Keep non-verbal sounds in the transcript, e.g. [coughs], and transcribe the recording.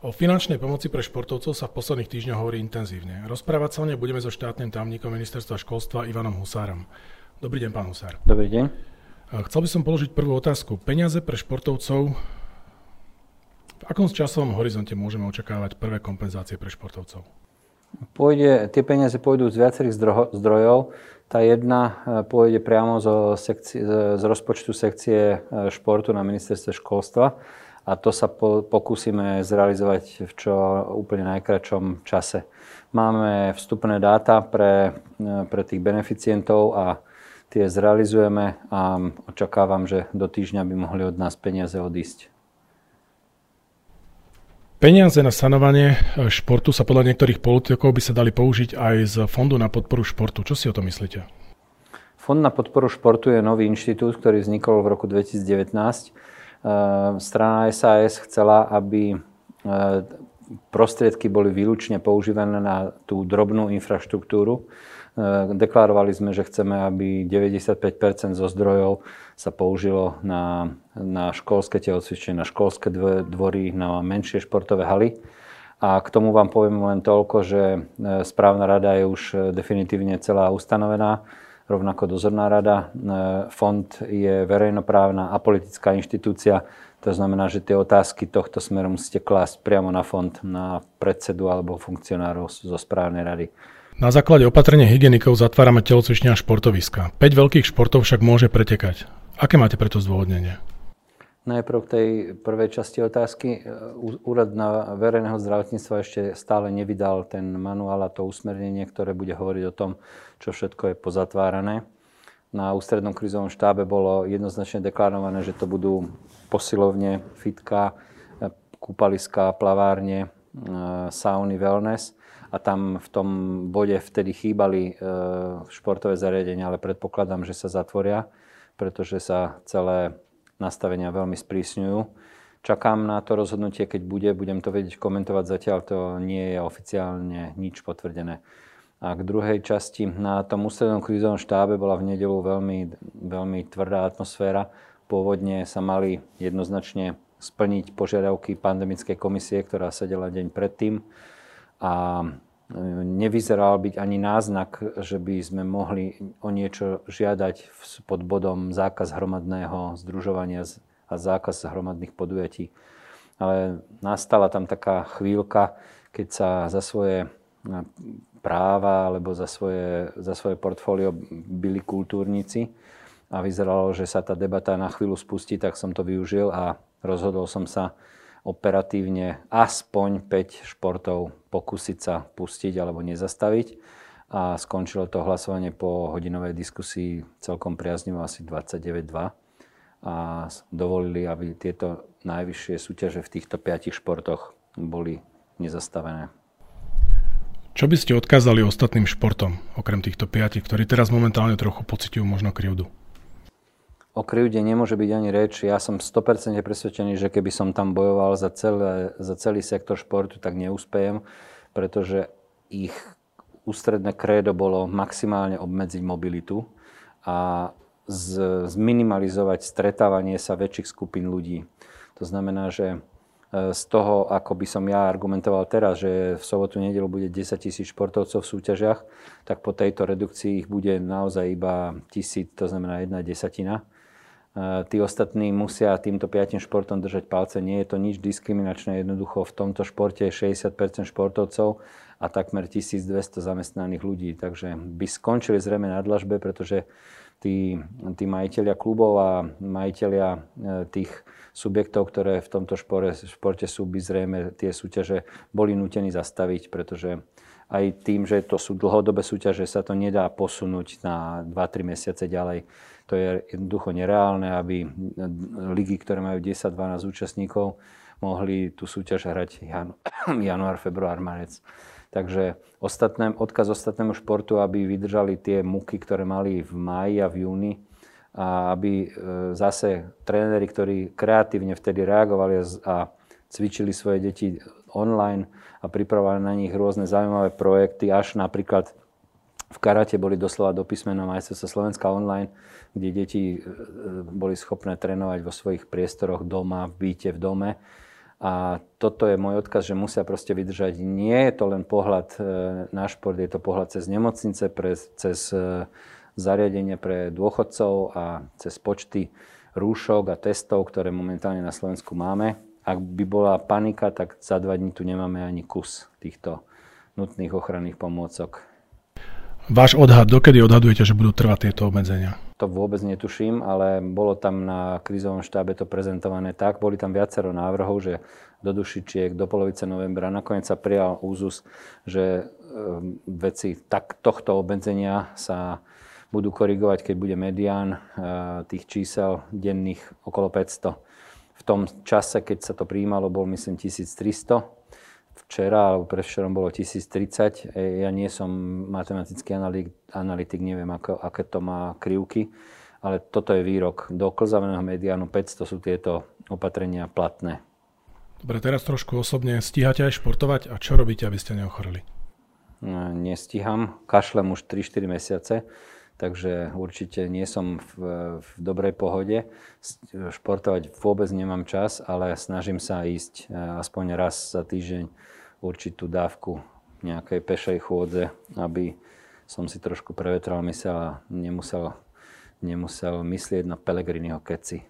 O finančnej pomoci pre športovcov sa v posledných týždňoch hovorí intenzívne. Rozprávať sa o nej budeme so štátnym tajomníkom ministerstva školstva Ivanom Husárom. Dobrý deň, pán Husár. Dobrý deň. Chcel by som položiť prvú otázku. Peniaze pre športovcov. V akom časovom horizonte môžeme očakávať prvé kompenzácie pre športovcov? Pôjde, tie peniaze pôjdu z viacerých zdrojov. Tá jedna e, pôjde priamo zo sekcie, z rozpočtu sekcie e, športu na ministerstve školstva a to sa po, pokúsime zrealizovať v čo úplne najkračom čase. Máme vstupné dáta pre, pre tých beneficientov a tie zrealizujeme a očakávam, že do týždňa by mohli od nás peniaze odísť. Peniaze na sanovanie športu sa podľa niektorých politikov by sa dali použiť aj z Fondu na podporu športu. Čo si o to myslíte? Fond na podporu športu je nový inštitút, ktorý vznikol v roku 2019 Ehm, strana SAS chcela, aby ehm, prostriedky boli výlučne používané na tú drobnú infraštruktúru. Ehm, deklarovali sme, že chceme, aby 95 zo zdrojov sa použilo na, na školské telocvičenie, na školské dvory, na menšie športové haly. A k tomu vám poviem len toľko, že správna rada je už definitívne celá ustanovená rovnako dozorná rada. E, fond je verejnoprávna a politická inštitúcia, to znamená, že tie otázky tohto smeru musíte klásť priamo na fond, na predsedu alebo funkcionárov zo správnej rady. Na základe opatrenia hygienikov zatvárame telocvične a športoviska. 5 veľkých športov však môže pretekať. Aké máte preto zdôvodnenie? Najprv k tej prvej časti otázky. Úrad na verejného zdravotníctva ešte stále nevydal ten manuál a to usmernenie, ktoré bude hovoriť o tom, čo všetko je pozatvárané. Na ústrednom krizovom štábe bolo jednoznačne deklarované, že to budú posilovne, fitka, kúpaliska, plavárne, e, sauny, wellness a tam v tom bode vtedy chýbali e, športové zariadenia, ale predpokladám, že sa zatvoria, pretože sa celé nastavenia veľmi sprísňujú. Čakám na to rozhodnutie, keď bude, budem to vedieť komentovať, zatiaľ to nie je oficiálne nič potvrdené. A k druhej časti, na tom ústrednom krízovom štábe bola v nedelu veľmi, veľmi tvrdá atmosféra. Pôvodne sa mali jednoznačne splniť požiadavky pandemickej komisie, ktorá sedela deň predtým. A nevyzeral byť ani náznak, že by sme mohli o niečo žiadať pod bodom zákaz hromadného združovania a zákaz hromadných podujatí. Ale nastala tam taká chvíľka, keď sa za svoje práva alebo za svoje, za svoje portfólio byli kultúrnici a vyzeralo, že sa tá debata na chvíľu spustí, tak som to využil a rozhodol som sa operatívne aspoň 5 športov pokúsiť sa pustiť alebo nezastaviť. A skončilo to hlasovanie po hodinovej diskusii celkom priaznivo asi 29-2 a dovolili, aby tieto najvyššie súťaže v týchto piatich športoch boli nezastavené. Čo by ste odkázali ostatným športom, okrem týchto piatich, ktorí teraz momentálne trochu pociťujú možno krivdu? O krivde nemôže byť ani reč. Ja som 100% presvedčený, že keby som tam bojoval za, celé, za celý sektor športu, tak neúspejem, pretože ich ústredné krédo bolo maximálne obmedziť mobilitu a z, zminimalizovať stretávanie sa väčších skupín ľudí. To znamená, že e, z toho, ako by som ja argumentoval teraz, že v sobotu, nedelu bude 10 tisíc športovcov v súťažiach, tak po tejto redukcii ich bude naozaj iba tisíc, to znamená jedna desatina. Tí ostatní musia týmto piatim športom držať palce. Nie je to nič diskriminačné. Jednoducho v tomto športe je 60% športovcov a takmer 1200 zamestnaných ľudí. Takže by skončili zrejme na dlažbe, pretože tí, tí majiteľia klubov a majiteľia e, tých subjektov, ktoré v tomto športe, športe sú, by zrejme tie súťaže boli nutení zastaviť, pretože aj tým, že to sú dlhodobé súťaže, sa to nedá posunúť na 2-3 mesiace ďalej. To je jednoducho nereálne, aby ligy, ktoré majú 10-12 účastníkov, mohli tú súťaž hrať janu, [coughs] január, február, marec. Takže ostatné, odkaz ostatnému športu, aby vydržali tie muky, ktoré mali v máji a v júni, a aby e, zase tréneri, ktorí kreatívne vtedy reagovali a cvičili svoje deti online a pripravovali na nich rôzne zaujímavé projekty, až napríklad v karate boli doslova do písmena majstrovstva Slovenska online, kde deti e, boli schopné trénovať vo svojich priestoroch doma, v byte, v dome. A toto je môj odkaz, že musia proste vydržať. Nie je to len pohľad e, na šport, je to pohľad cez nemocnice, pre, cez e, zariadenie pre dôchodcov a cez počty rúšok a testov, ktoré momentálne na Slovensku máme. Ak by bola panika, tak za dva dní tu nemáme ani kus týchto nutných ochranných pomôcok. Váš odhad, dokedy odhadujete, že budú trvať tieto obmedzenia? To vôbec netuším, ale bolo tam na krízovom štábe to prezentované tak. Boli tam viacero návrhov, že do dušičiek do polovice novembra. Nakoniec sa prijal úzus, že ehm, veci tak, tohto obmedzenia sa budú korigovať, keď bude medián ehm, tých čísel denných okolo 500. V tom čase, keď sa to prijímalo, bol myslím 1300 včera alebo predvčerom bolo 1030. E, ja nie som matematický analytik, neviem, ako, aké to má krivky, ale toto je výrok. Do klzaveného mediánu 500 sú tieto opatrenia platné. Dobre, teraz trošku osobne. Stíhate aj športovať a čo robíte, aby ste neochoreli? No, nestíham. Kašlem už 3-4 mesiace, takže určite nie som v, v dobrej pohode. Športovať vôbec nemám čas, ale snažím sa ísť e, aspoň raz za týždeň určitú dávku nejakej pešej chôdze, aby som si trošku prevetral mysel a nemusel, nemusel myslieť na Pelegriniho keci.